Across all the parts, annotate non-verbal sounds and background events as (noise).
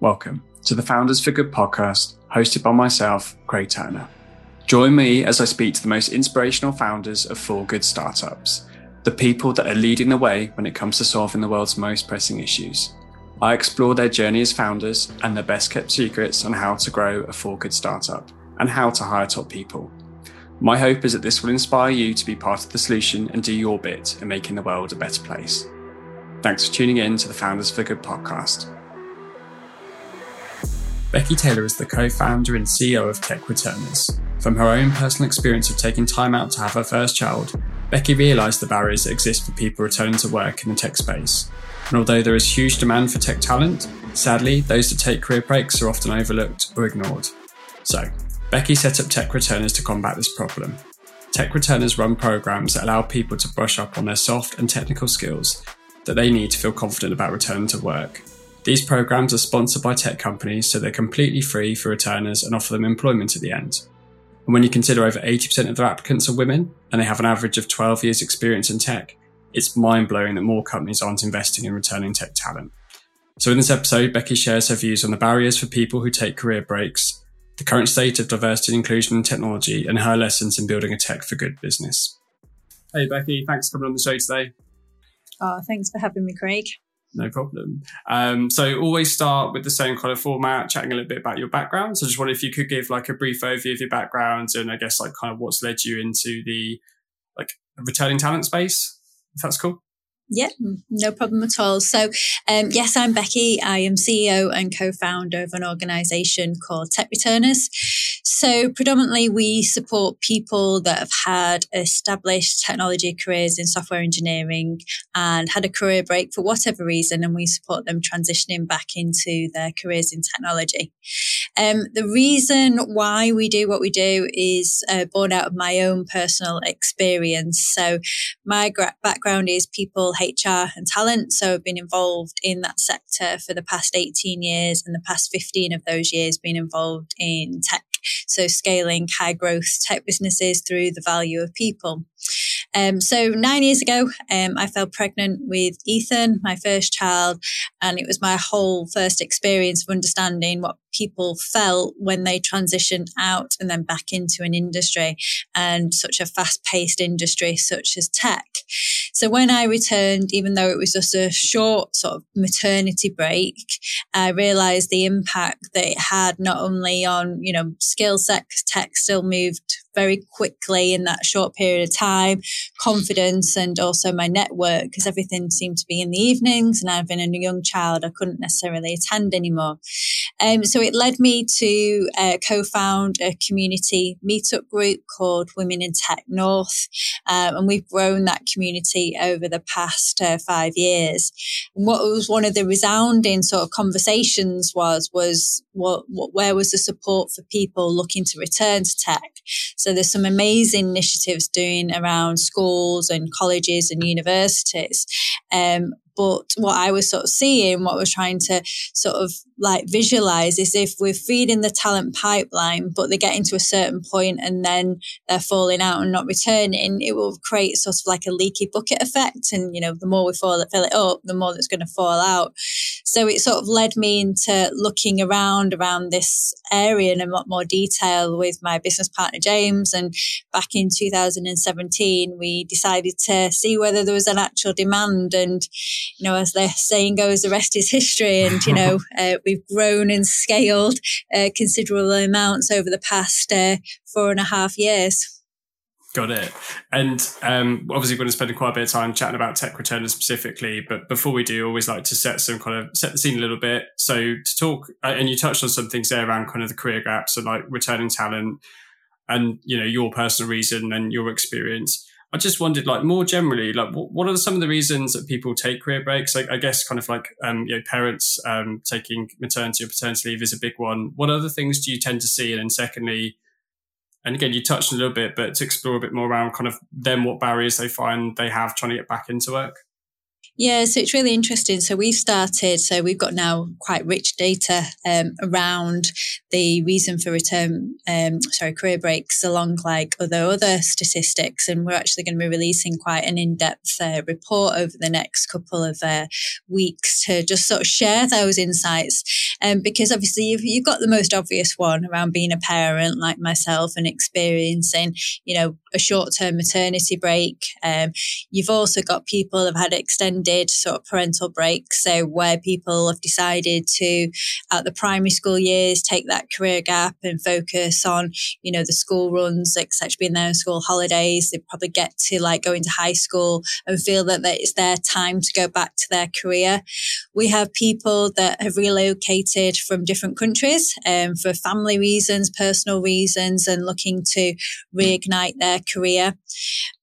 Welcome to the Founders for Good podcast, hosted by myself, Craig Turner. Join me as I speak to the most inspirational founders of for good startups, the people that are leading the way when it comes to solving the world's most pressing issues. I explore their journey as founders and their best kept secrets on how to grow a for good startup and how to hire top people. My hope is that this will inspire you to be part of the solution and do your bit in making the world a better place. Thanks for tuning in to the Founders for Good podcast. Beckie Taylor is the co founder and CEO of Tech Returners. From her own personal experience of taking time out to have her first child, Beckie realised the barriers that exist for people returning to work in the tech space. And although there is huge demand for tech talent, sadly, those that take career breaks are often overlooked or ignored. So, Beckie set up Tech Returners to combat this problem. Tech Returners run programs that allow people to brush up on their soft and technical skills that they need to feel confident about returning to work. These programs are sponsored by tech companies, so they're completely free for returners and offer them employment at the end. And when you consider over 80% of their applicants are women and they have an average of 12 years experience in tech, it's mind blowing that more companies aren't investing in returning tech talent. So in this episode, Beckie shares her views on the barriers for people who take career breaks the current state of diversity and inclusion in technology, and her lessons in building a tech for good business. Hey, Beckie, thanks for coming on the show today. Oh, thanks for having me, Craig. No problem. Um, so always start with the same kind of format, chatting a little bit about your background. So just wonder if you could give like a brief overview of your background and I guess like kind of what's led you into the like returning talent space, if that's cool. Yeah, no problem at all. So, um, yes, I'm Beckie. I am CEO and co-founder of an organisation called Tech Returners. So, predominantly, we support people that have had established technology careers in software engineering and had a career break for whatever reason, and we support them transitioning back into their careers in technology. Um, the reason why we do what we do is uh, born out of my own personal experience. So, my gra- background is people HR and talent. So I've been involved in that sector for the past 18 years and the past 15 of those years been involved in tech. So scaling high growth tech businesses through the value of people. Um, so nine years ago, um, I fell pregnant with Ethan, my first child, and it was my whole first experience of understanding what people felt when they transitioned out and then back into an industry and such a fast paced industry such as tech. So when I returned, even though it was just a short sort of maternity break, I realized the impact that it had not only on, you know, skill set, tech still moved very quickly in that short period of time, confidence and also my network because everything seemed to be in the evenings and having a young child, I couldn't necessarily attend anymore. Um, so it led me to uh, co-found a community meetup group called Women in Tech North. Um, and we've grown that community over the past uh, five years. And what was one of the resounding sort of conversations was, was what, what, where was the support for people looking to return to tech? So there's some amazing initiatives doing around schools and colleges and universities. Um, but what I was sort of seeing, what we're trying to sort of like visualize is if we're feeding the talent pipeline, but they're getting to a certain point and then they're falling out and not returning, it will create sort of like a leaky bucket effect. And, you know, the more we fall, fill it up, the more that's going to fall out. So it sort of led me into looking around around this area in a lot more detail with my business partner, James. And back in 2017, we decided to see whether there was an actual demand. And, you know, as the saying goes, the rest is history. And, you know, (laughs) uh, we've grown and scaled uh, considerable amounts over the past uh, four and a half years. Got it. And um, obviously, we're going to spend quite a bit of time chatting about tech returners specifically. But before we do, always like to set some kind of set the scene a little bit. So to talk, uh, and you touched on some things there around kind of the career gaps and like returning talent, and you know your personal reason and your experience. I just wondered, like more generally, like what, what are some of the reasons that people take career breaks? I, I guess kind of like um, you know parents um, taking maternity or paternity leave is a big one. What other things do you tend to see? And then secondly, and again, you touched a little bit, but to explore a bit more around kind of them, what barriers they find they have trying to get back into work. Yeah, so it's really interesting. So we've started, so we've got now quite rich data um, around the reason for return, um, sorry, career breaks along like other other statistics, and we're actually going to be releasing quite an in-depth uh, report over the next couple of uh, weeks to just sort of share those insights. Um, because obviously you've, you've got the most obvious one around being a parent like myself and experiencing, you know, a short term maternity break. Um, you've also got people have had extended sort of parental breaks. So where people have decided to, at the primary school years, take that career gap and focus on, you know, the school runs, etc., being there in school holidays. They probably get to like go into high school and feel that it's their time to go back to their career. We have people that have relocated from different countries um, for family reasons, personal reasons, and looking to reignite their career.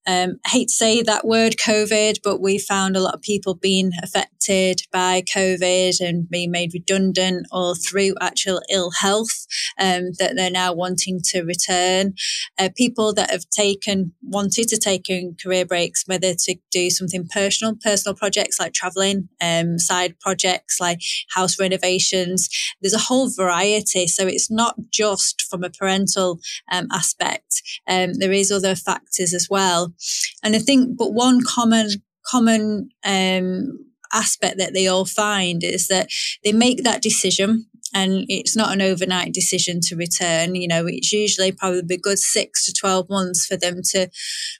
Um, I hate to say that word COVID, but we found a lot of people being affected by COVID and being made redundant or through actual ill health um, that they're now wanting to return. Uh, people that have taken, wanted to take in career breaks, whether to do something personal, personal projects like traveling, um, side projects like house renovations. There's a whole variety. So it's not just from a parental um, aspect. Um, there is other factors as well. And I think, but one common, common, um, aspect that they all find is that they make that decision and it's not an overnight decision to return. You know, it's usually probably a good six to 12 months for them to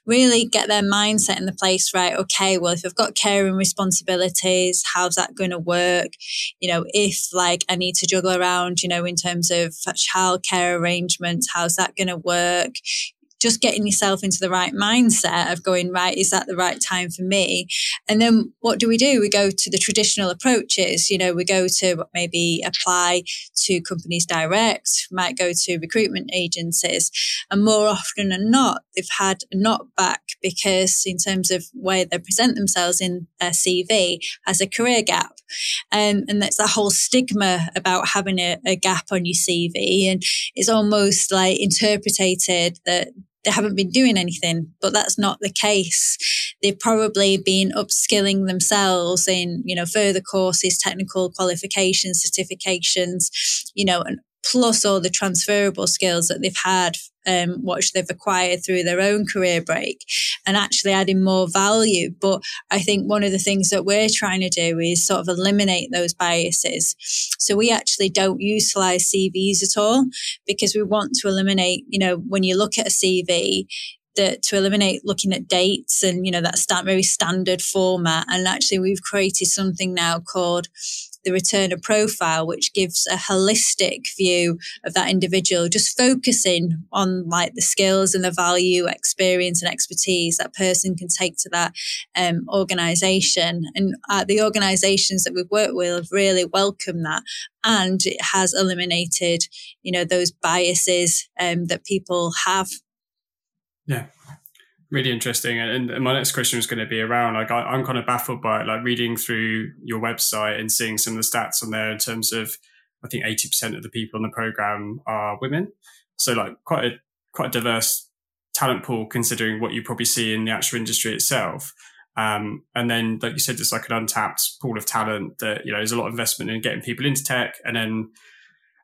really get their mindset in the place, right? Okay, well, if I've got care and responsibilities, how's that going to work? You know, if like I need to juggle around, you know, in terms of childcare arrangements, how's that going to work? Just getting yourself into the right mindset of going, right, is that the right time for me? And then what do we do? We go to the traditional approaches. You know, we go to maybe apply to companies direct, might go to recruitment agencies. And more often than not, they've had a knockback because in terms of where they present themselves in their CV as a career gap. Um, and that's a whole stigma about having a, a gap on your CV. And it's almost like interpreted that they haven't been doing anything, but that's not the case. They've probably been upskilling themselves in, you know, further courses, technical qualifications, certifications, you know, and plus all the transferable skills that they've had um, they've acquired through their own career break and actually adding more value. But I think one of the things that we're trying to do is sort of eliminate those biases. So we actually don't utilize CVs at all because we want to eliminate, you know, when you look at a CV, that to eliminate looking at dates and you know that stand, very standard format and actually we've created something now called the returner profile, which gives a holistic view of that individual, just focusing on like the skills and the value, experience and expertise that person can take to that um, organization. And uh, the organizations that we've worked with have really welcomed that. And it has eliminated, you know, those biases um, that people have. Yeah really interesting. And, and, my next question is going to be around like I, am kind of baffled by it, like reading through your website and seeing some of the stats on there in terms of I think 80% of the people in the program are women. So like quite a quite a diverse talent pool considering what you probably see in the actual industry itself. Um, and then, like you said, it's like an untapped pool of talent that, you know, there's a lot of investment in getting people into tech and then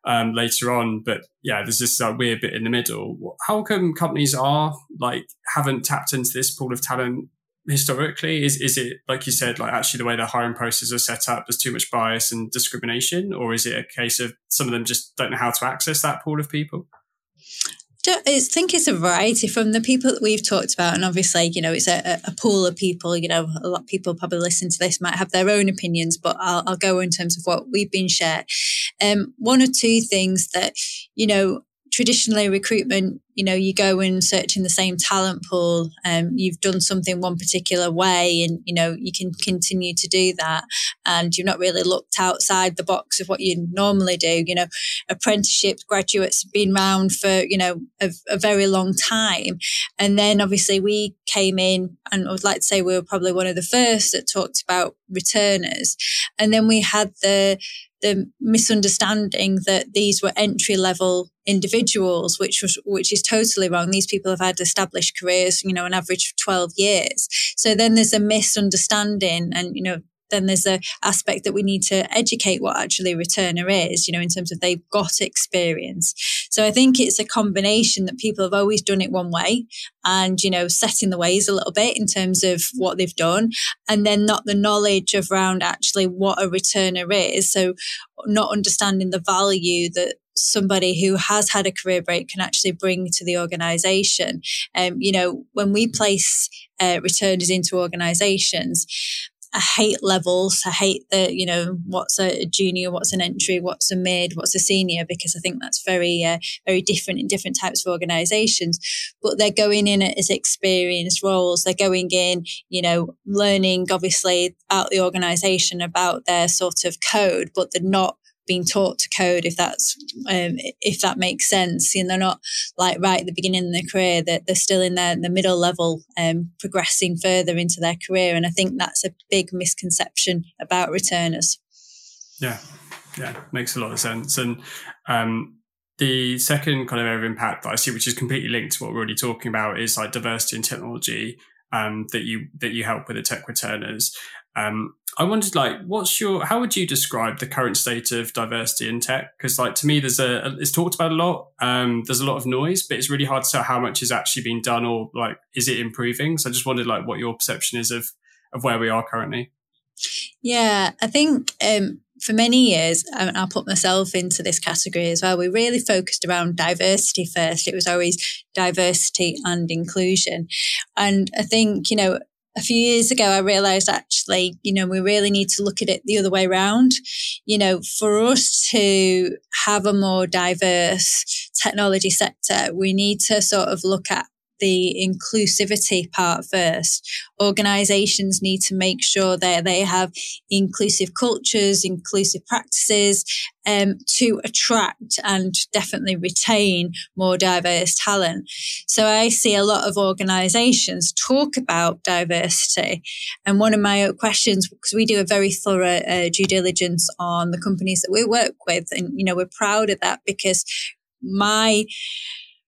um, later on. But yeah, there's this uh, weird bit in the middle. How come companies are like haven't tapped into this pool of talent historically? Is is it like you said, like actually the way the hiring processes are set up, there's too much bias and discrimination, or is it a case of some of them just don't know how to access that pool of people? I think it's a variety from the people that we've talked about, and obviously, you know, it's a, a, pool of people. You know, a lot of people probably listen to this might have their own opinions, but I'll, I'll go in terms of what we've been shared. Um, one or two things that you know traditionally recruitment, you know, you go and search in the same talent pool. Um, you've done something one particular way, and you know you can continue to do that, and you've not really looked outside the box of what you normally do. You know, apprenticeships, graduates have been around for you know a, a very long time, and then obviously we came in, and I would like to say we were probably one of the first that talked about returners, and then we had the the misunderstanding that these were entry level individuals, which was which is totally wrong. These people have had established careers, you know, an average of twelve years. So then there's a misunderstanding, and you know, then there's a aspect that we need to educate what actually returner is, you know, in terms of they've got experience. So I think it's a combination that people have always done it one way and, you know, setting the ways a little bit in terms of what they've done and then not the knowledge around actually what a returner is. So not understanding the value that somebody who has had a career break can actually bring to the organization. Um, you know, when we place uh, returners into organizations, I hate levels. I hate the, you know, what's a junior, what's an entry, what's a mid, what's a senior, because I think that's very, uh, very different in different types of organizations. But they're going in as experienced roles. They're going in, you know, learning obviously about the organization, about their sort of code, but they're not being taught to code if that's um, if that makes sense. And they're not like right at the beginning of their career that they're still in their the middle level um, progressing further into their career. And i think that's a big misconception about returners. Yeah. Yeah. Makes a lot of sense. And um, the second kind of area of impact that i see which is completely linked to what we're already talking about is like diversity in technology um, that you that you help with the tech returners um, I wondered, like, what's your, how would you describe the current state of diversity in tech? Because, like, to me, there's a, it's talked about a lot. Um, there's a lot of noise, but it's really hard to tell how much is actually being done or, like, is it improving? So I just wondered, like, what your perception is of, of where we are currently. Yeah, I think um, for many years, and I'll put myself into this category as well, we really focused around diversity first. It was always diversity and inclusion. And I think, you know, a few years ago, I realized actually, you know, we really need to look at it the other way around. You know, for us to have a more diverse technology sector, we need to sort of look at the inclusivity part first. Organizations need to make sure that they have inclusive cultures, inclusive practices, um, to attract and definitely retain more diverse talent. So I see a lot of organizations talk about diversity. And one of my questions, because we do a very thorough uh, due diligence on the companies that we work with, and, you know, we're proud of that because my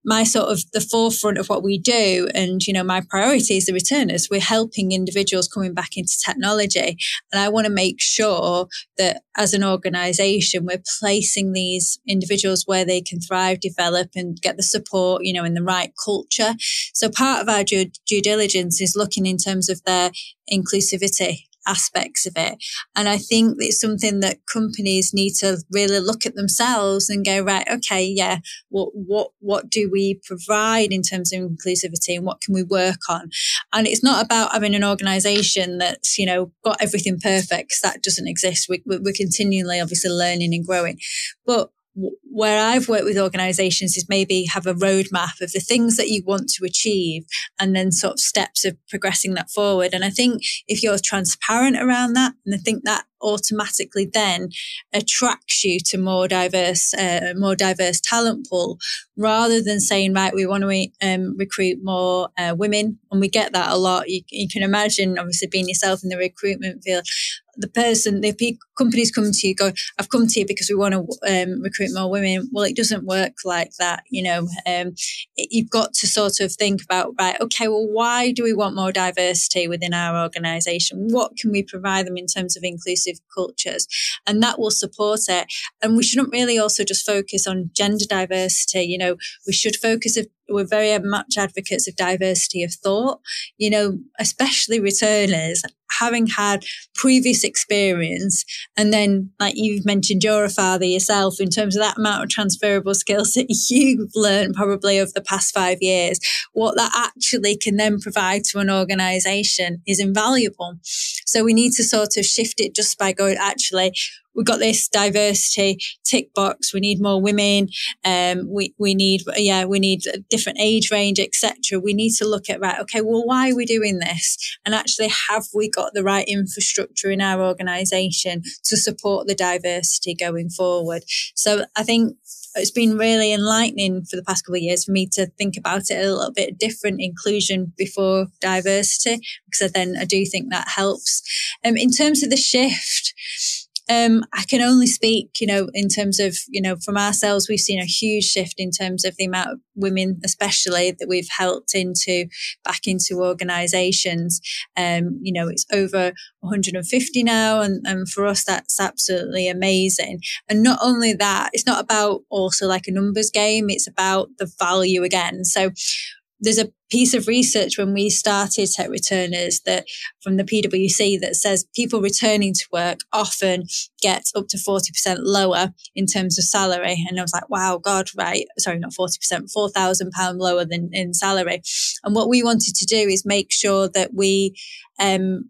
my sort of the forefront of what we do and you know my priority is the returners we're helping individuals coming back into technology. And i want to make sure that as an organization we're placing these individuals where they can thrive develop and get the support you know in the right culture. So part of our due, due diligence is looking in terms of their inclusivity aspects of it. And I think it's something that companies need to really look at themselves and go, right, okay, yeah, what, what, what do we provide in terms of inclusivity and what can we work on? And it's not about having an organization that's, you know, got everything perfect. That doesn't exist. We, we're continually obviously learning and growing, but where I've worked with organizations is maybe have a roadmap of the things that you want to achieve and then sort of steps of progressing that forward. And I think if you're transparent around that, and I think that automatically then attracts you to more diverse, uh, more diverse talent pool rather than saying, right, we want to um, recruit more uh, women. And we get that a lot. You, you can imagine, obviously, being yourself in the recruitment field the person, the companies come to you, go, I've come to you because we want to um, recruit more women. Well, it doesn't work like that. You know, um, you've got to sort of think about, right, okay, well, why do we want more diversity within our organization? What can we provide them in terms of inclusive cultures? And that will support it. And we shouldn't really also just focus on gender diversity. You know, we should focus we're very much advocates of diversity of thought, you know, especially returners having had previous experience. And then, like you've mentioned, you're a father yourself in terms of that amount of transferable skills (laughs) that you've learned probably over the past five years. What that actually can then provide to an organization is invaluable. So we need to sort of shift it just by going, actually, we've got this diversity tick box. We need more women. Um, we, we need, yeah, we need a different age range, etc. We need to look at, right, okay, well, why are we doing this? And actually, have we got the right infrastructure in our organization to support the diversity going forward? So I think it's been really enlightening for the past couple of years for me to think about it a little bit different inclusion before diversity because then I do think that helps. Um, in terms of the shift, um, I can only speak, you know, in terms of, you know, from ourselves, we've seen a huge shift in terms of the amount of women, especially that we've helped into back into organizations. Um, you know, it's over 150 now. And, and for us, that's absolutely amazing. And not only that, it's not about also like a numbers game. It's about the value again. So there's a piece of research when we started tech returners that from the PwC that says people returning to work often get up to 40% lower in terms of salary. And I was like, wow, God, right. Sorry, not 40%, 4,000 pound lower than in salary. And what we wanted to do is make sure that we, um,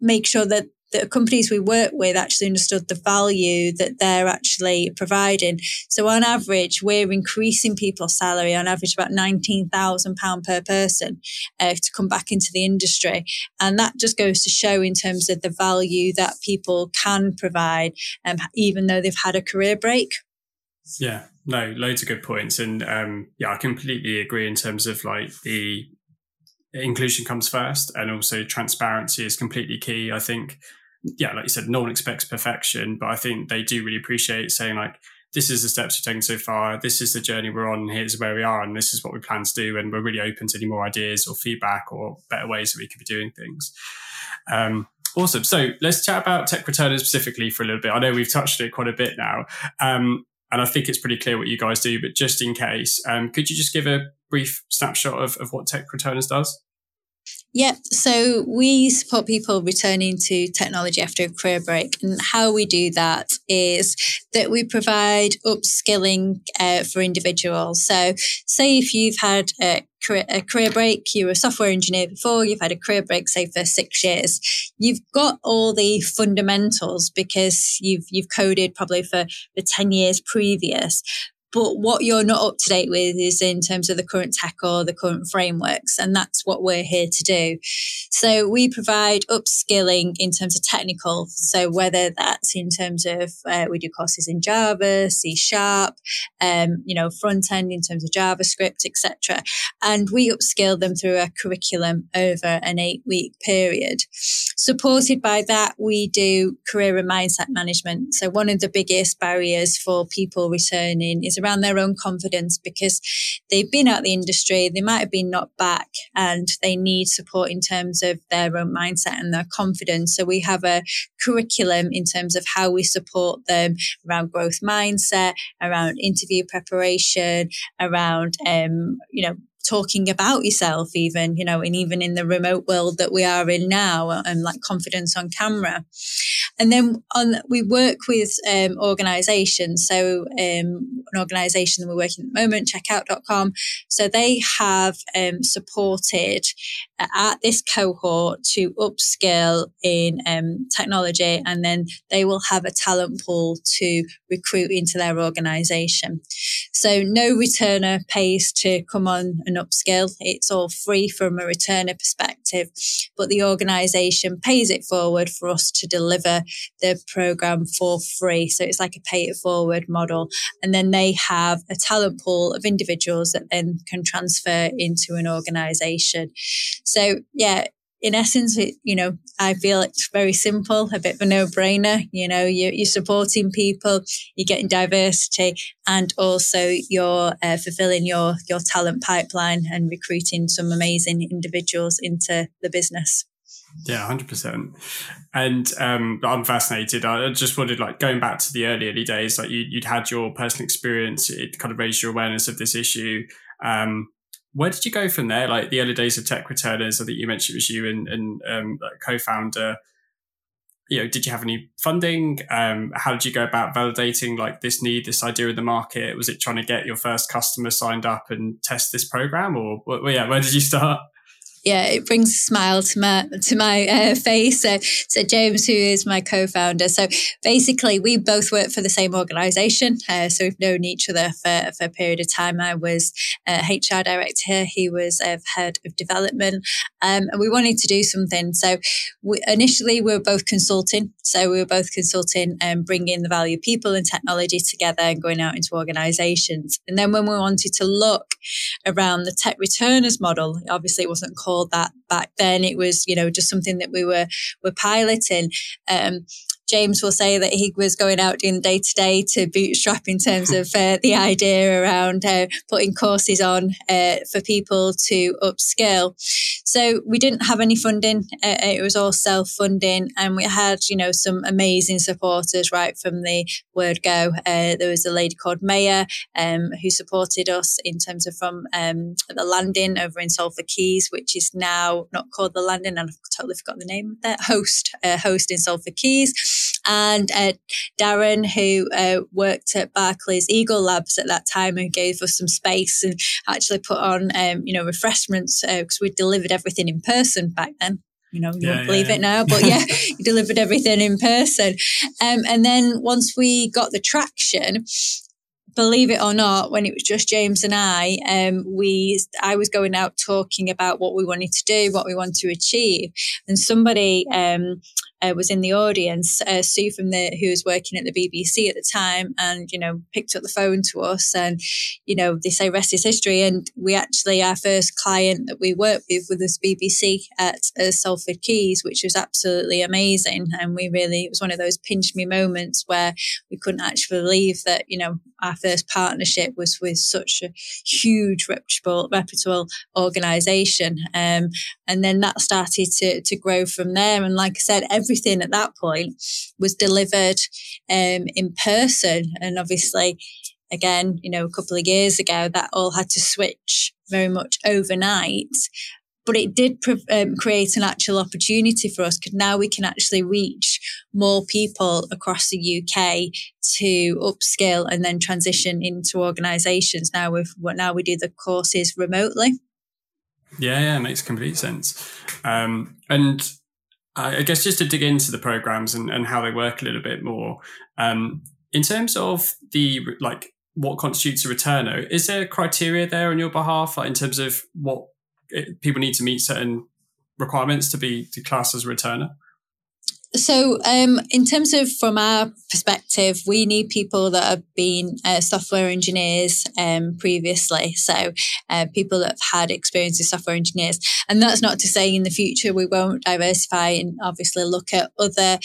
make sure that the companies we work with actually understood the value that they're actually providing. So on average, we're increasing people's salary on average about £19,000 per person uh, to come back into the industry. And that just goes to show in terms of the value that people can provide, um, even though they've had a career break. Yeah, no, loads of good points. And um, yeah, I completely agree in terms of like the inclusion comes first and also transparency is completely key. I think yeah, like you said, no one expects perfection, but I think they do really appreciate saying like, this is the steps we've taken so far. This is the journey we're on. Here's where we are, and this is what we plan to do. And we're really open to any more ideas or feedback or better ways that we could be doing things. Um, awesome. So let's chat about tech returners specifically for a little bit. I know we've touched it quite a bit now, um, and I think it's pretty clear what you guys do. But just in case, um, could you just give a brief snapshot of, of what tech returners does? Yeah, so we support people returning to technology after a career break. And how we do that is that we provide upskilling uh, for individuals. So, say if you've had a career, a career break, you were a software engineer before, you've had a career break, say for six years, you've got all the fundamentals because you've, you've coded probably for, for 10 years previous. But what you're not up to date with is in terms of the current tech or the current frameworks. And that's what we're here to do. So we provide upskilling in terms of technical. So whether that's in terms of, uh, we do courses in Java, C sharp, um, you know, front end in terms of JavaScript, etc. And we upskill them through a curriculum over an eight week period. Supported by that, we do career and mindset management. So one of the biggest barriers for people returning is around their own confidence because they've been out the industry, they might have been knocked back and they need support in terms of their own mindset and their confidence. So we have a curriculum in terms of how we support them around growth mindset, around interview preparation, around, um, you know, talking about yourself even you know and even in the remote world that we are in now and like confidence on camera. And then on we work with um, organizations. So um, an organization that we're working at the moment checkout.com so they have um, supported uh, at this cohort to upskill in um, technology and then they will have a talent pool to recruit into their organization. So no returner pays to come on and upskill. It's all free from a returner perspective, but the organisation pays it forward for us to deliver the program for free. So it's like a pay it forward model. And then they have a talent pool of individuals that then can transfer into an organisation. So yeah, in essence, it, you know, I feel it's very simple, a bit of a no brainer. You know, you're, you're, supporting people, you're getting diversity, and also you're uh, fulfilling your, your talent pipeline and recruiting some amazing individuals into the business. Yeah, hundred percent. And um, I'm fascinated. I just wondered, like, going back to the early, early days, like you, would had your personal experience, it kind of raised your awareness of this issue. Um, where did you go from there? Like the early days of tech returners, I think you mentioned it was you and, and um, co-founder. You know, did you have any funding? Um, how did you go about validating like this need, this idea in the market? Was it trying to get your first customer signed up and test this program, or well, yeah, where did you start? Yeah, it brings a smile to my to my uh, face. So, so James, who is my co-founder, so basically we both work for the same organisation. Uh, so we've known each other for, for a period of time. I was uh, HR director here; he was uh, head of development, um, and we wanted to do something. So we, initially we were both consulting. So we were both consulting and bringing the value of people and technology together and going out into organisations. And then when we wanted to look around the tech returners model, obviously it wasn't called that back then. It was, you know, just something that we were were piloting. Um, James will say that he was going out doing day to day to bootstrap in terms of uh, the idea around uh, putting courses on uh, for people to upskill. So we didn't have any funding. Uh, it was all self funding, and we had you know some amazing supporters right from the word go. Uh, there was a lady called Maya um, who supported us in terms of from um, the landing over in Salford Quays, which is now not called the landing, and I've totally forgot the name of that host, uh, host in Salford Quays, and uh, Darren who uh, worked at Barclays Eagle Labs at that time, who gave us some space and actually put on um, you know refreshments because uh, we delivered everything in person back then you know, you yeah, won't believe yeah. it now, but yeah, (laughs) you delivered everything in person. Um, and then once we got the traction, believe it or not, when it was just James and I, um, we I was going out talking about what we wanted to do, what we want to achieve, and somebody um, uh, was in the audience, uh, Sue from the who was working at the BBC at the time, and you know picked up the phone to us, and you know they say rest is history, and we actually our first client that we worked with was this BBC at uh, Salford Quays, which was absolutely amazing, and we really it was one of those pinch me moments where we couldn't actually believe that you know our first partnership was with such a huge reputable reputable organisation, um, and then that started to to grow from there, and like I said, everything at that point was delivered um, in person. And obviously, again, you know, a couple of years ago, that all had to switch very much overnight. But it did um, create an actual opportunity for us because now we can actually reach more people across the UK to upskill and then transition into organisations. Now we now we do the courses remotely. Yeah, yeah, makes complete sense. Um, and I guess just to dig into the programs and, and how they work a little bit more. Um, in terms of the like what constitutes a returner, is there a criteria there on your behalf, like in terms of what people need to meet certain requirements to be to class as a returner? So, um, in terms of from our perspective, we need people that have been uh, software engineers um, previously. So, uh, people that have had experience as software engineers. And that's not to say in the future we won't diversify and obviously look at other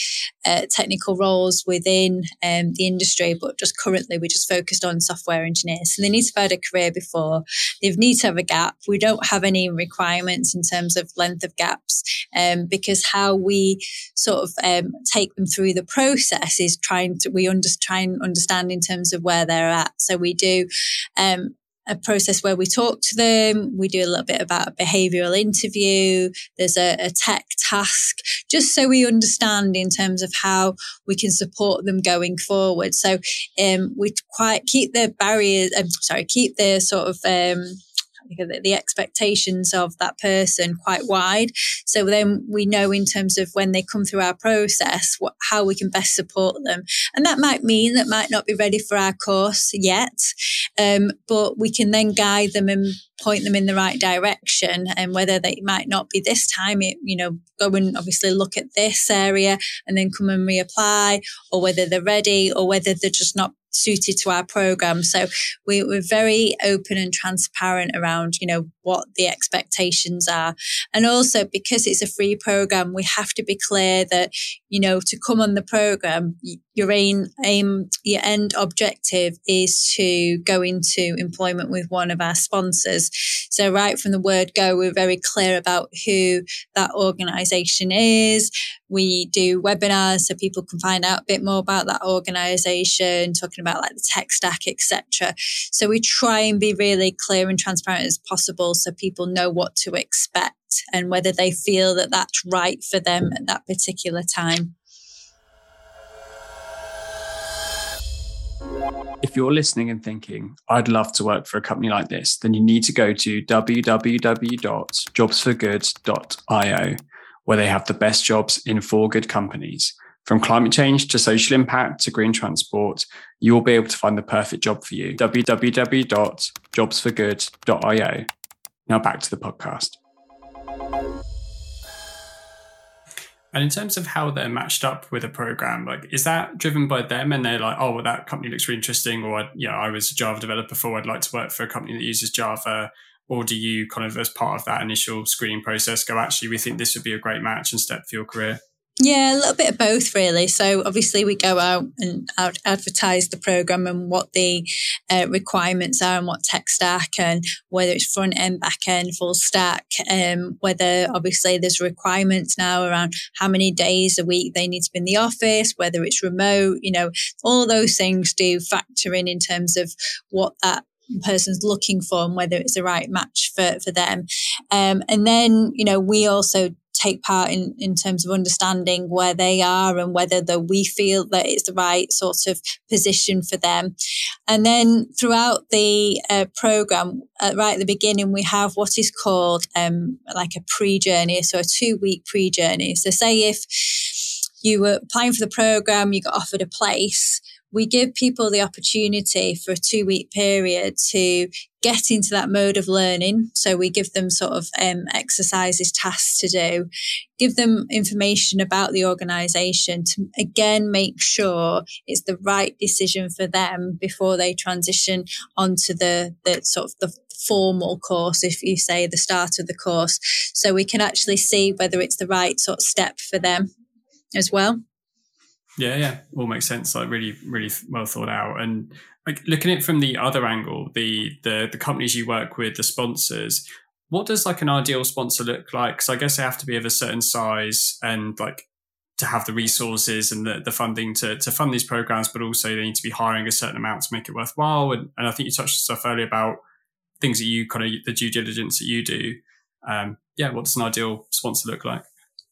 uh, technical roles within um, the industry. But just currently, we're just focused on software engineers. So, they need to have had a career before. They need to have a gap. We don't have any requirements in terms of length of gaps um, because how we sort of um, take them through the process is trying to we under, try and understand in terms of where they're at. So we do um, a process where we talk to them. We do a little bit about a behavioral interview. There's a, a, tech task, just so we understand in terms of how we can support them going forward. So um, we quite keep the barriers. Um, sorry, keep the sort of um, the, the expectations of that person quite wide. So then we know in terms of when they come through our process, what, how we can best support them. And that might mean that might not be ready for our course yet, um, but we can then guide them and point them in the right direction and whether they might not be this time it you know go and obviously look at this area and then come and reapply or whether they're ready or whether they're just not suited to our program. So we, we're very open and transparent around, you know, what the expectations are. And also because it's a free program, we have to be clear that, you know, to come on the program, your aim, aim, your end objective is to go into employment with one of our sponsors. So right from the word go, we're very clear about who that organization is. We do webinars so people can find out a bit more about that organization, talking about like the tech stack, etc. So we try and be really clear and transparent as possible so people know what to expect and whether they feel that that's right for them at that particular time. If you're listening and thinking, I'd love to work for a company like this, then you need to go to www.jobsforgood.io, where they have the best jobs in for good companies. From climate change to social impact to green transport, you will be able to find the perfect job for you. www.jobsforgood.io. Now back to the podcast. And in terms of how they're matched up with a program, like is that driven by them and they're like, oh, well, that company looks really interesting, or yeah, I was a Java developer before, I'd like to work for a company that uses Java, or do you kind of as part of that initial screening process go, actually, we think this would be a great match and step for your career? Yeah, a little bit of both, really. So obviously, we go out and out advertise the program and what the uh, requirements are and what tech stack and whether it's front end, back end, full stack. Um, whether obviously there's requirements now around how many days a week they need to be in the office, whether it's remote. You know, all those things do factor in in terms of what that person's looking for and whether it's the right match for, for them. Um, and then, you know, we also take part in, in terms of understanding where they are and whether the, we feel that it's the right sort of position for them. And then throughout the uh, program, uh, right at the beginning, we have what is called um, like a pre journey, so a two week pre journey. So, say if you were applying for the program, you got offered a place we give people the opportunity for a two week period to get into that mode of learning. So we give them sort of um, exercises, tasks to do, give them information about the organization to again make sure it's the right decision for them before they transition onto the, the sort of the formal course, if you say the start of the course. So we can actually see whether it's the right sort of step for them as well. Yeah, yeah, all makes sense. Like really, really well thought out. And like looking at it from the other angle, the the the companies you work with, the sponsors. What does like an ideal sponsor look like? Because I guess they have to be of a certain size and like to have the resources and the, the funding to, to fund these programs, but also they need to be hiring a certain amount to make it worthwhile. And, and I think you touched stuff earlier about things that you kind of the due diligence that you do. Um, yeah, what does an ideal sponsor look like?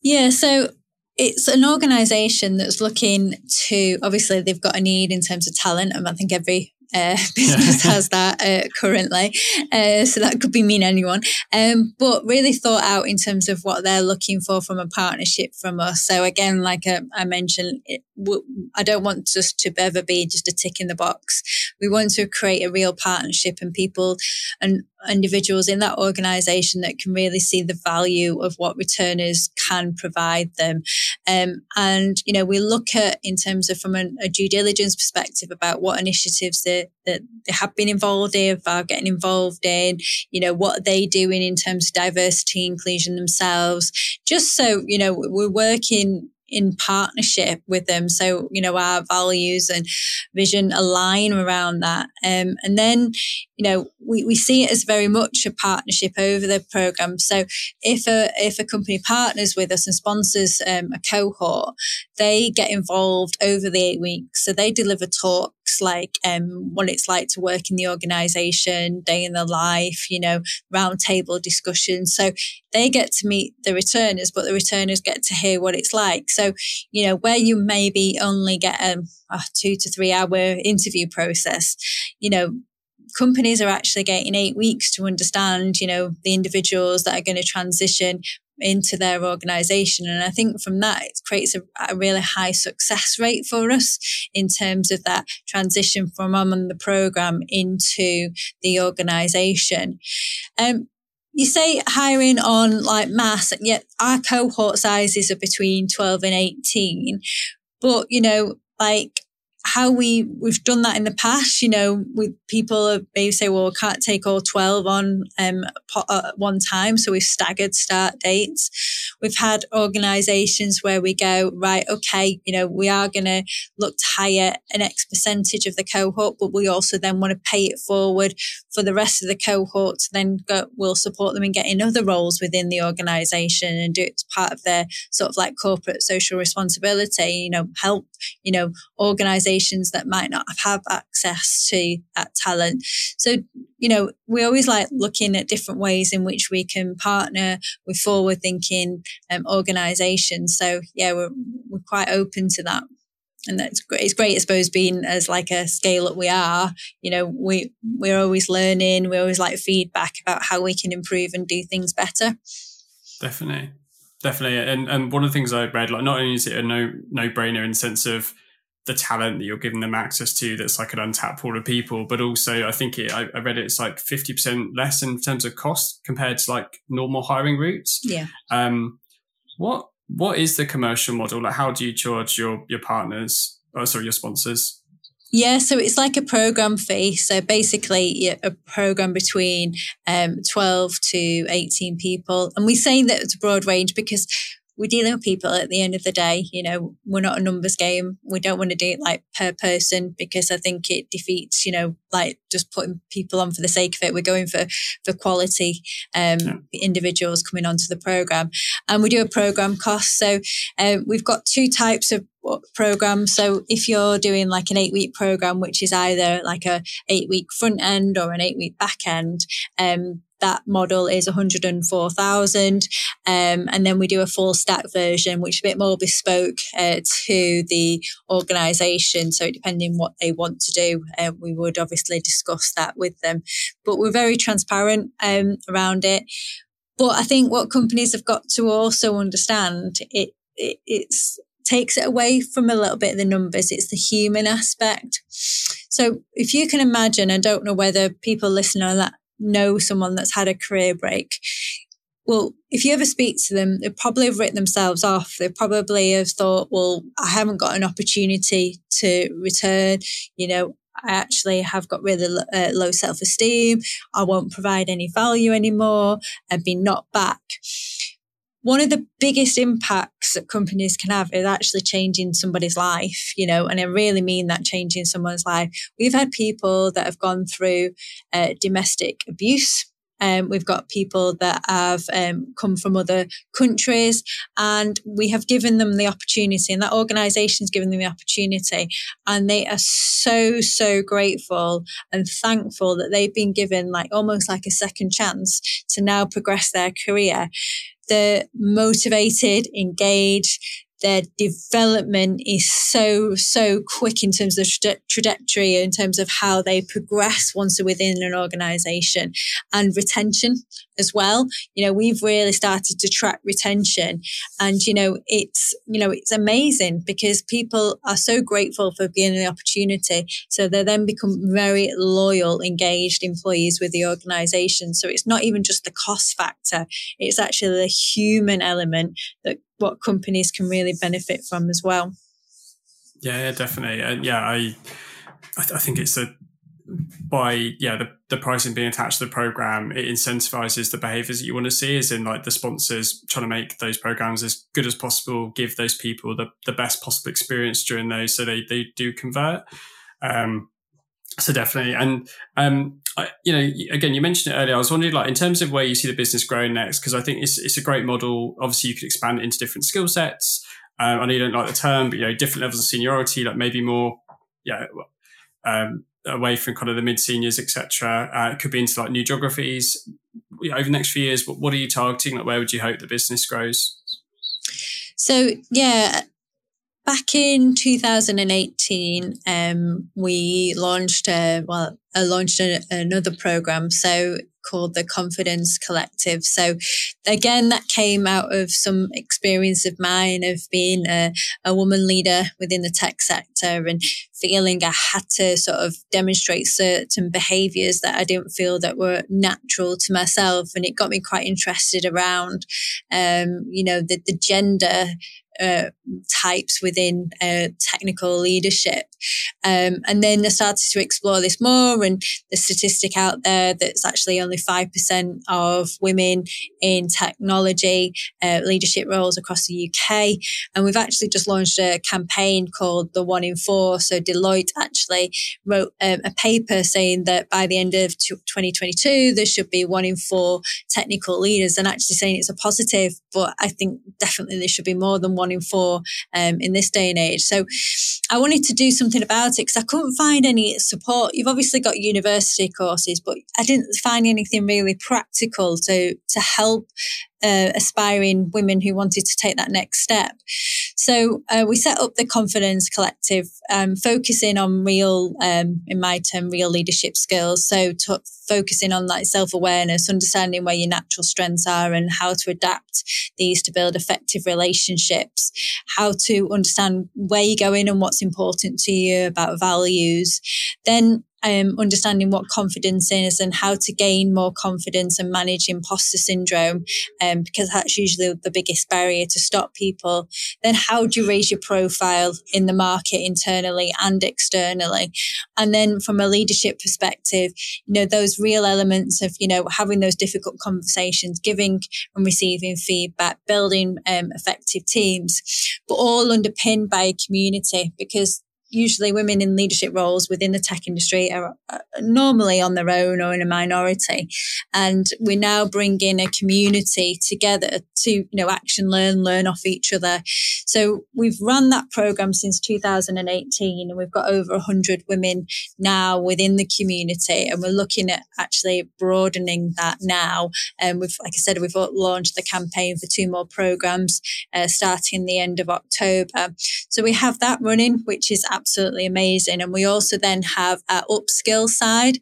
Yeah, so it's an organization that's looking to obviously they've got a need in terms of talent and i think every uh, (laughs) business (laughs) has that uh, currently. Uh, so that could be mean anyone. Um, but really thought out in terms of what they're looking for from a partnership from us. So again, like I, uh, I mentioned, it, w- I don't want us to ever be just a tick in the box. We want to create a real partnership and people and individuals in that organization that can really see the value of what returners can provide them. Um, and, you know, we look at in terms of from a, a due diligence perspective about what initiatives that, that they have been involved in, are getting involved in, you know, what are they doing in terms of diversity, inclusion themselves, just so, you know, we're working in partnership with them. So, you know, our values and vision align around that. Um, and then, you know, we, we see it as very much a partnership over the program. So if a, if a company partners with us and sponsors um, a cohort, they get involved over the eight weeks. So they deliver talks like um, what it's like to work in the organization, day in the life, you know, roundtable discussions. So they get to meet the returners, but the returners get to hear what it's like. So, you know, where you maybe only get a, a two to three hour interview process, you know, companies are actually getting eight weeks to understand, you know, the individuals that are going to transition into their organization. And I think from that, it creates a, a, really high success rate for us in terms of that transition from on the program into the organization. Um, you say hiring on like mass, and yet our cohort sizes are between 12 and 18. But, you know, like how we we've done that in the past. You know, with people maybe say, "Well, we can't take all twelve on um, at one time," so we've staggered start dates. We've had organisations where we go, right, okay, you know, we are going to look to hire an X percentage of the cohort, but we also then want to pay it forward for the rest of the cohort to then go, we'll support them in getting other roles within the organisation and do it as part of their sort of like corporate social responsibility. You know, help you know organisations organizations that might not have access to that talent. So, you know, we always like looking at different ways in which we can partner with forward thinking um, organizations. So, yeah, we're, we're quite open to that and that's great. It's great, I suppose, being as like a scale that we are. You know, we we're always learning. We always like feedback about how we can improve and do things better. Definitely, definitely. And and one of the things I read, like, not only is it a no no brainer in the sense of the talent that you're giving them access to that's like an untapped pool of people but also i think it I, I, read it it's like 50% less in terms of cost compared to like normal hiring routes yeah um what what is the commercial model like how do you charge your your partners oh sorry your sponsors yeah, so it's like a program fee. So basically, a program between um, 12 to 18 people. And we say that it's a broad range because we're dealing with people at the end of the day. You know, we're not a numbers game. We don't want to do it like per person because I think it defeats, you know, like just putting people on for the sake of it. We're going for, for quality, um, yeah. individuals coming onto the program and we do a program cost. So, um, we've got two types of program. So if you're doing like an eight week program, which is either like a eight week front end or an eight week back end, um, that model is 104,000. Um, and then we do a full stack version, which is a bit more bespoke uh, to the organization. So depending what they want to do, uh, we would obviously discuss that with them. But we're very transparent um, around it. But I think what companies have got to also understand it, it it's takes it away from a little bit of the numbers. It's the human aspect. So if you can imagine, I don't know whether people listening on that know someone that's had a career break. Well, if you ever speak to them, they probably have written themselves off. They probably have thought, well, I haven't got an opportunity to return. You know, I actually have got really uh, low self esteem. I won't provide any value anymore and be knocked back one of the biggest impacts that companies can have is actually changing somebody's life, you know, and I really mean that changing someone's life. We've had people that have gone through uh, domestic abuse. Um, we've got people that have um, come from other countries and we have given them the opportunity and that organization has given them the opportunity and they are so, so grateful and thankful that they've been given like almost like a second chance to now progress their career. They're motivated, engaged, their development is so, so quick in terms of tra- trajectory, in terms of how they progress once they're within an organization and retention as well. You know, we've really started to track retention and, you know, it's, you know, it's amazing because people are so grateful for being the opportunity. So they then become very loyal, engaged employees with the organization. So it's not even just the cost factor. It's actually the human element that what companies can really benefit from as well. Yeah, definitely. And yeah, I, I, th- I think it's a, by yeah the, the pricing being attached to the program it incentivizes the behaviors that you want to see is in like the sponsors trying to make those programs as good as possible give those people the, the best possible experience during those so they, they do convert um, so definitely and um, I, you know again you mentioned it earlier i was wondering like in terms of where you see the business growing next because i think it's, it's a great model. Obviously you could expand it into different skill sets. Um, i know you don't like the term but you know different levels of seniority like maybe more yeah um, away from kind of the mid seniors etc uh, it could be into like new geographies. You know, over the next few years what are you targeting? Like where would you hope the business grows? So yeah back in 2018, um, we launched a, well, I launched a, another program. So called the Confidence Collective. So again, that came out of some experience of mine of being a, a woman leader within the tech sector and feeling I had to sort of demonstrate certain behaviors that I didn't feel that were natural to myself. And it got me quite interested around, um, you know, the, the gender uh, types within uh, technical leadership. Um, and then I started to explore this more and the statistic out there that's actually only 5% of women in technology uh, leadership roles across the UK. And we've actually just launched a campaign called the one in four. So Deloitte actually wrote um, a paper saying that by the end of 2022, there should be one in four technical leaders and actually saying it's a positive, but I think definitely there should be more than one in four um, in this day and age. So I wanted to do something about it because I couldn't find any support. You've obviously got university courses, but I didn't find anything really practical to to help uh, aspiring women who wanted to take that next step. So uh, we set up the Confidence Collective, um, focusing on real, um, in my term, real leadership skills. So t- focusing on like self awareness, understanding where your natural strengths are, and how to adapt these to build effective relationships. How to understand where you're going and what's important to you about values. Then um, understanding what confidence is and how to gain more confidence and manage imposter syndrome, um, because that's usually the biggest barrier to stop people. Then how do you raise your profile in the market internally and externally? And then from a leadership perspective, you know, those real elements of, you know, having those difficult conversations, giving and receiving feedback, building um, effective teams, but all underpinned by a community because usually women in leadership roles within the tech industry are normally on their own or in a minority. And we're now bringing a community together to, you know, action learn, learn off each other. So we've run that program since 2018 and we've got over 100 women now within the community. And we're looking at actually broadening that now. And we've, like I said, we've launched the campaign for two more programs uh, starting the end of October. So we have that running, which is absolutely amazing. And we also then have our upskill side.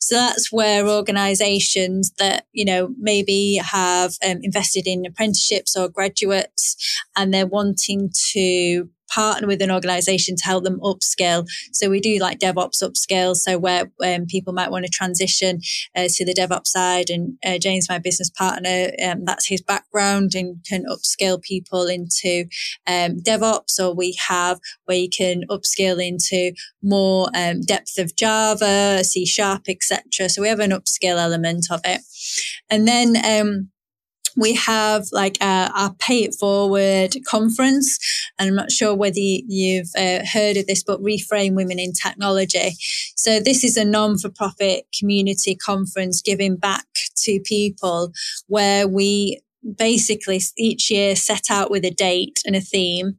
So that's where organizations that, you know, maybe have um, invested in apprenticeships or graduates and they're wanting to partner with an organization to help them upskill. So we do like DevOps upskill. So where um, people might want to transition uh, to the DevOps side and uh, James, my business partner, um, that's his background and can upskill people into um, DevOps or we have where you can upskill into more um, depth of Java, C sharp, etc. So we have an upskill element of it. And then, um, we have like a, our Pay It Forward conference. And I'm not sure whether you've uh, heard of this, but Reframe Women in Technology. So this is a non-for-profit community conference giving back to people where we basically each year set out with a date and a theme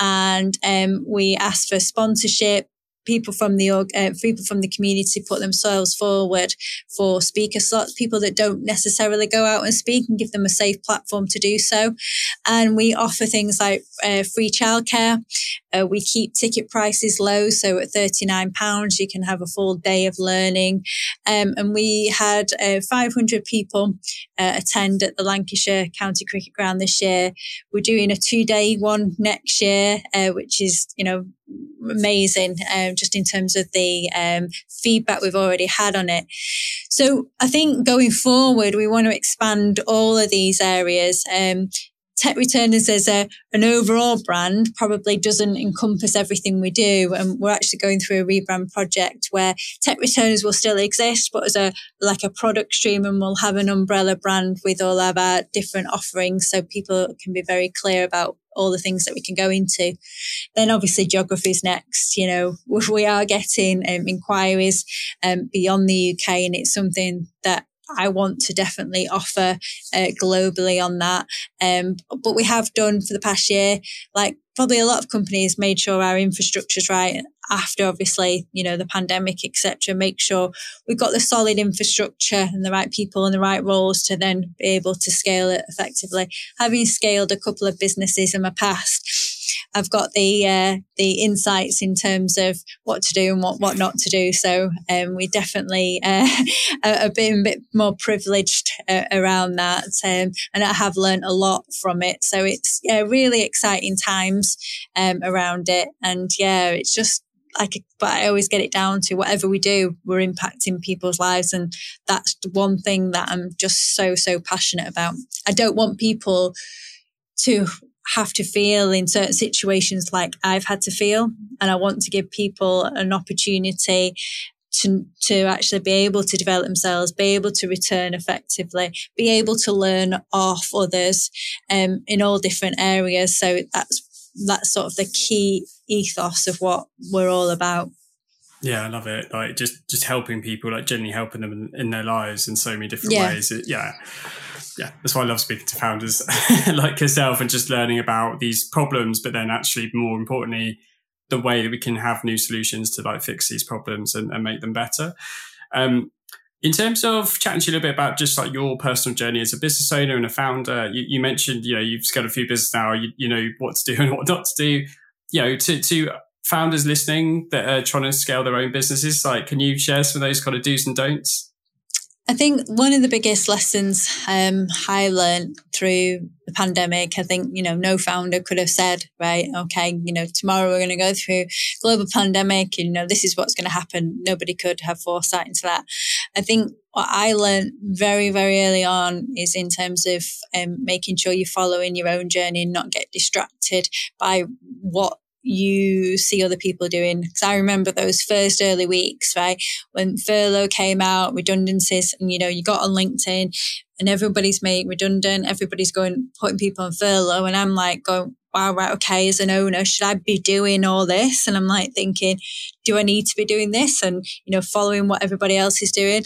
and um, we ask for sponsorship people from the uh, people from the community put themselves forward for speaker slots people that don't necessarily go out and speak and give them a safe platform to do so. And we offer things like uh, free childcare. Uh, we keep ticket prices low so at 39 pounds you can have a full day of learning. Um, and we had uh, 500 people uh, attend at the lancashire county cricket ground this year. We're doing a two day one next year uh, which is you know amazing um, just in terms of the um, feedback we've already had on it. So I think going forward, we want to expand all of these areas. Um, Tech Returners as a, an overall brand probably doesn't encompass everything we do. And we're actually going through a rebrand project where Tech Returners will still exist, but as a, like a product stream and we'll have an umbrella brand with all of our different offerings. So people can be very clear about all the things that we can go into. Then obviously geography is next. You know, (laughs) we are getting um, inquiries um, beyond the UK and it's something that I want to definitely offer uh, globally on that. Um, but we have done for the past year, like probably a lot of companies made sure our infrastructure is right after obviously, you know, the pandemic, etc. Make sure we've got the solid infrastructure and the right people and the right roles to then be able to scale it effectively. Having scaled a couple of businesses in my past, I've got the uh, the insights in terms of what to do and what, what not to do. So um, we definitely (laughs) uh, have been a bit more privileged uh, around that, um, and I have learned a lot from it. So it's yeah, really exciting times um, around it, and yeah, it's just like but I always get it down to whatever we do, we're impacting people's lives. And that's one thing that I'm just so, so passionate about. I don't want people to have to feel in certain situations like I've had to feel. And I want to give people an opportunity to, to actually be able to develop themselves, be able to return effectively, be able to learn off others um, in all different areas. So that's that's sort of the key ethos of what we're all about. Yeah, I love it. Like just just helping people, like genuinely helping them in, in their lives in so many different yeah. ways. It, yeah yeah, that's why I love speaking to founders (laughs) like yourself and just learning about these problems, but then actually more importantly, the way that we can have new solutions to like fix these problems and, and make them better. Um, in terms of chatting to you a little bit about just like your personal journey as a business owner and a founder, you, you mentioned, you know, you've got a few business now, you, you know what to do (laughs) and what not to do. You know, to, to founders listening that are trying to scale their own businesses, like, can you share some of those kind of do's and don'ts? I think one of the biggest lessons um, I learned through the pandemic, I think, you know, no founder could have said, right, okay, you know, tomorrow we're going to go through global pandemic, and, you know, this is what's going to happen. Nobody could have foresight into that. I think what I learned very, very early on is in terms of um, making sure you're following your own journey and not get distracted by what you see other people doing. Because I remember those first early weeks, right? When furlough came out, redundancies, and you know, you got on LinkedIn and everybody's made redundant, everybody's going, putting people on furlough. And I'm like, going, wow, right, okay, as an owner, should I be doing all this? And I'm like thinking, do I need to be doing this? And, you know, following what everybody else is doing.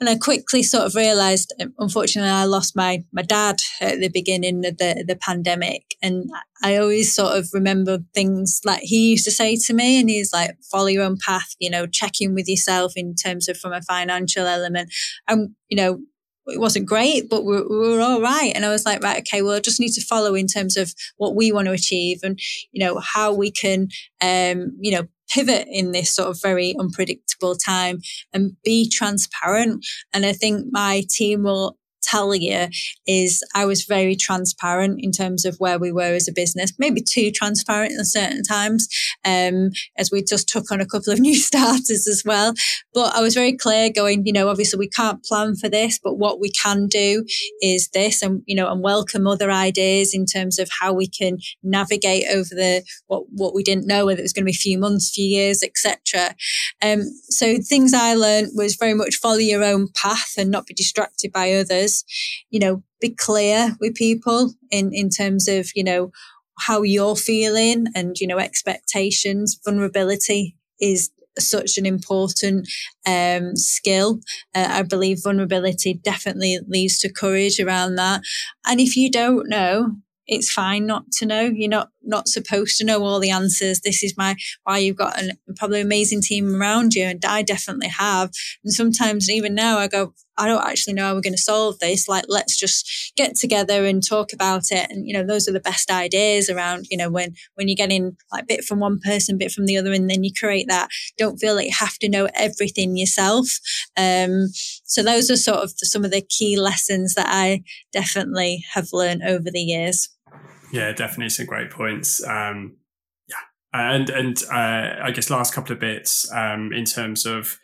And I quickly sort of realized, unfortunately, I lost my, my dad at the beginning of the, the pandemic. And I always sort of remember things like he used to say to me, and he's like, follow your own path, you know, check in with yourself in terms of from a financial element. And, you know, it wasn't great, but we, we were all right. And I was like, right, okay, well, I just need to follow in terms of what we want to achieve and, you know, how we can, um, you know, pivot in this sort of very unpredictable time and be transparent. And I think my team will tell you is I was very transparent in terms of where we were as a business, maybe too transparent at certain times, um, as we just took on a couple of (laughs) new starters as well. But I was very clear going, you know, obviously we can't plan for this, but what we can do is this and, you know, and welcome other ideas in terms of how we can navigate over the, what, what we didn't know, whether it was going to be a few months, few years, etc. Um, so things I learned was very much follow your own path and not be distracted by others you know, be clear with people in, in terms of, you know, how you're feeling and, you know, expectations, vulnerability is such an important um, skill. Uh, I believe vulnerability definitely leads to courage around that. And if you don't know, it's fine not to know. You're not not supposed to know all the answers. This is my why you've got an probably amazing team around you, and I definitely have. And sometimes even now, I go, I don't actually know how we're going to solve this. Like, let's just get together and talk about it. And, you know, those are the best ideas around, you know, when, when you're getting like bit from one person, bit from the other, and then you create that. Don't feel like you have to know everything yourself. Um, so those are sort of some of the key lessons that I definitely have learned over the years. Yeah, definitely some great points. Um, yeah. And, and, uh, I guess last couple of bits, um, in terms of,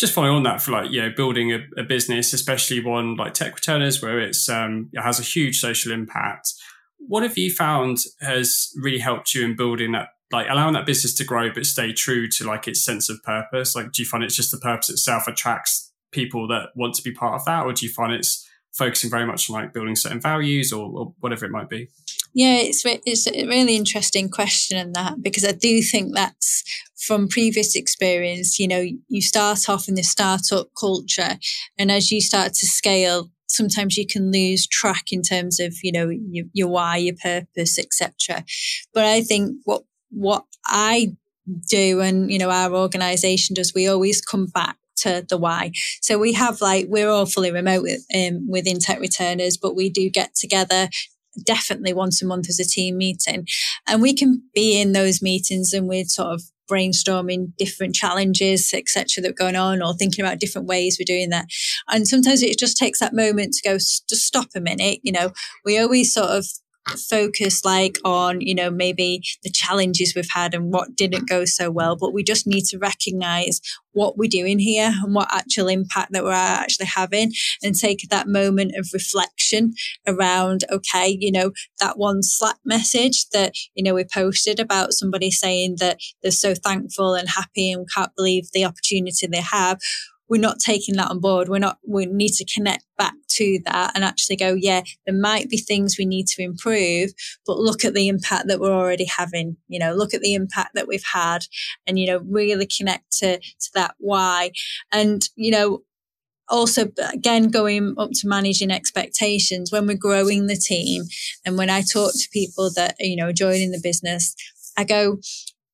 just following on that for like you know building a, a business, especially one like Tech Returners, where it's um, it has a huge social impact. What have you found has really helped you in building that, like allowing that business to grow but stay true to like its sense of purpose? Like, do you find it's just the purpose itself attracts people that want to be part of that, or do you find it's focusing very much on like building certain values or, or whatever it might be? Yeah, it's it's a really interesting question in that because I do think that's from previous experience. You know, you start off in the startup culture, and as you start to scale, sometimes you can lose track in terms of you know your, your why, your purpose, etc. But I think what what I do and you know our organization does we always come back to the why. So we have like we're all fully remote with, um, within Tech Returners, but we do get together definitely once a month as a team meeting, and we can be in those meetings and we're sort of brainstorming different challenges, etc., that are going on, or thinking about different ways we're doing that. And sometimes it just takes that moment to go, to stop a minute. You know, we always sort of focus like on you know maybe the challenges we've had and what didn't go so well but we just need to recognize what we're doing here and what actual impact that we're actually having and take that moment of reflection around okay you know that one slack message that you know we posted about somebody saying that they're so thankful and happy and can't believe the opportunity they have we're not taking that on board. We're not, we need to connect back to that and actually go, yeah, there might be things we need to improve, but look at the impact that we're already having, you know, look at the impact that we've had and, you know, really connect to, to that why. And, you know, also again going up to managing expectations when we're growing the team and when i talk to people that you know joining the business i go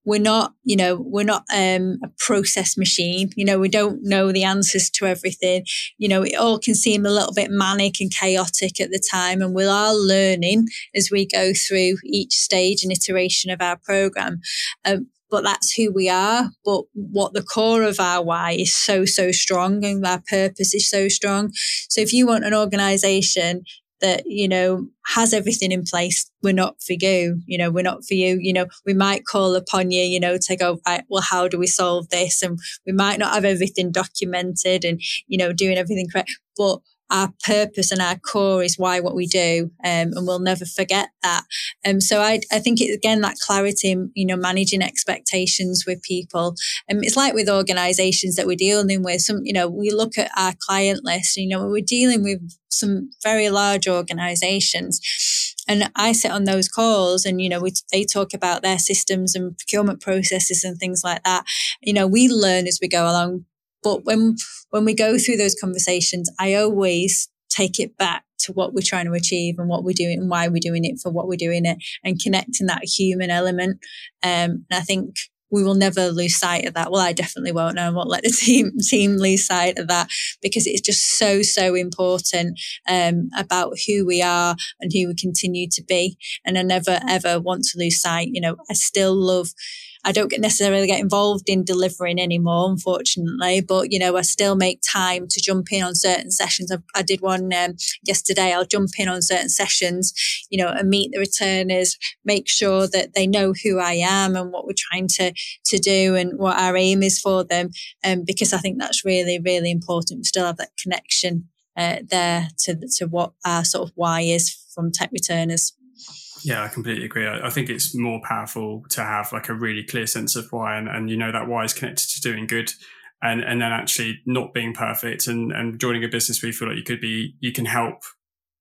we're not, you know, we're not um, a process machine. You know, we don't know the answers to everything. You know, it all can seem a little bit manic and chaotic at the time, and we're all learning as we go through each stage and iteration of our program. Um, but that's who we are. But what the core of our why is so, so strong and our purpose is so strong. So if you want an organization that, you know, has everything in place, we're not for you. You know, we're not for you. You know, we might call upon you, you know, to go, right, well, how do we solve this? And we might not have everything documented and, you know, doing everything correct, but our purpose and our core is why what we do um, and we'll never forget that. Um, so I, I think it again that clarity you know managing expectations with people. And um, it's like with organizations that we're dealing with. Some you know we look at our client list you know we're dealing with some very large organizations. And I sit on those calls and, you know, we, they talk about their systems and procurement processes and things like that. You know, we learn as we go along but when, when we go through those conversations, I always take it back to what we're trying to achieve and what we're doing and why we're doing it for what we're doing it and connecting that human element. Um, and I think we will never lose sight of that. Well, I definitely won't. I won't let the (laughs) team team lose sight of that because it's just so so important um, about who we are and who we continue to be. And I never ever want to lose sight. You know, I still love I don't get necessarily get involved in delivering anymore, unfortunately. But you know, I still make time to jump in on certain sessions. I, I did one um, yesterday. I'll jump in on certain sessions, you know, and meet the returners, make sure that they know who I am and what we're trying to to do and what our aim is for them. Um, because I think that's really really important. We still have that connection uh, there to to what our sort of why is from tech returners. Yeah, I completely agree. I, I, think it's more powerful to have like a really clear sense of why, and, and you know that why is connected to doing good, and and then actually not being perfect, and and joining a business where you feel like you could be, you can help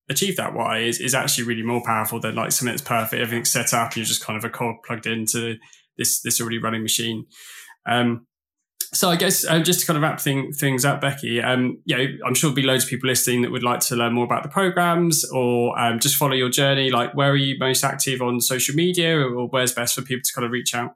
achieve that why is is actually really more powerful than like something that's perfect, everything's set up, you're just kind of a cog plugged into this this already running machine. Um, so I guess uh, just to kind of wrap thing, things up, Beckie, um, you know, I'm sure there'll be loads of people listening that would like to learn more about the programs or um, just follow your journey. Like, where are you most active on social media, or where's best for people to kind of reach out?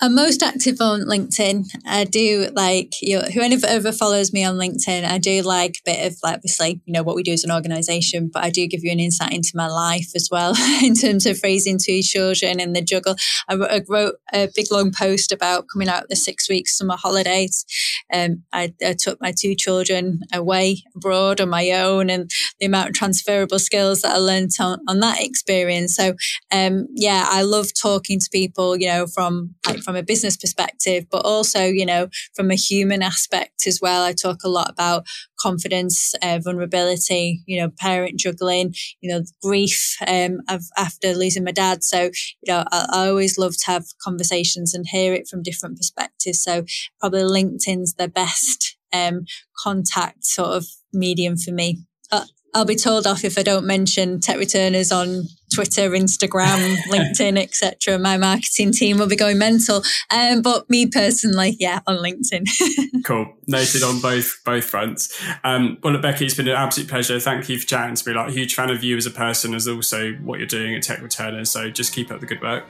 I'm most active on LinkedIn. I do like you know, whoever follows me on LinkedIn, I do like a bit of like obviously, you know, what we do as an organization, but I do give you an insight into my life as well (laughs) in terms of raising two children and the juggle. I wrote a big long post about coming out the six weeks summer holidays. Um, I, I took my two children away abroad on my own and the amount of transferable skills that I learned on, on that experience. So, um, yeah, I love talking to people, you know, from like from a business perspective, but also, you know, from a human aspect as well. I talk a lot about confidence, uh, vulnerability, you know, parent juggling, you know, grief um, after losing my dad. So, you know, I, I, always love to have conversations and hear it from different perspectives. So, probably LinkedIn's the best um, contact sort of medium for me. Uh, I'll be told off if I don't mention tech returners on Twitter, Instagram, (laughs) LinkedIn, etc. My marketing team will be going mental. Um, but me personally, yeah, on LinkedIn. (laughs) cool. Noted on both both fronts. Um, well, Beckie, it's been an absolute pleasure. Thank you for chatting to me. Like, a huge fan of you as a person, as also what you're doing at Tech Returners. So just keep up the good work.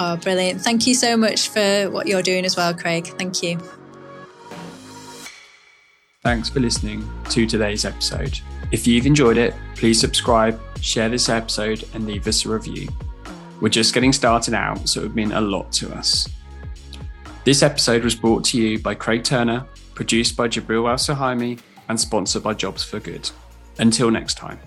Oh, brilliant. Thank you so much for what you're doing as well, Craig. Thank you. Thanks for listening to today's episode. If you've enjoyed it, please subscribe, share this episode, and leave us a review. We're just getting started out, so it would mean a lot to us. This episode was brought to you by Craig Turner, produced by Jabril Al Suhaimi, and sponsored by Jobs for Good. Until next time.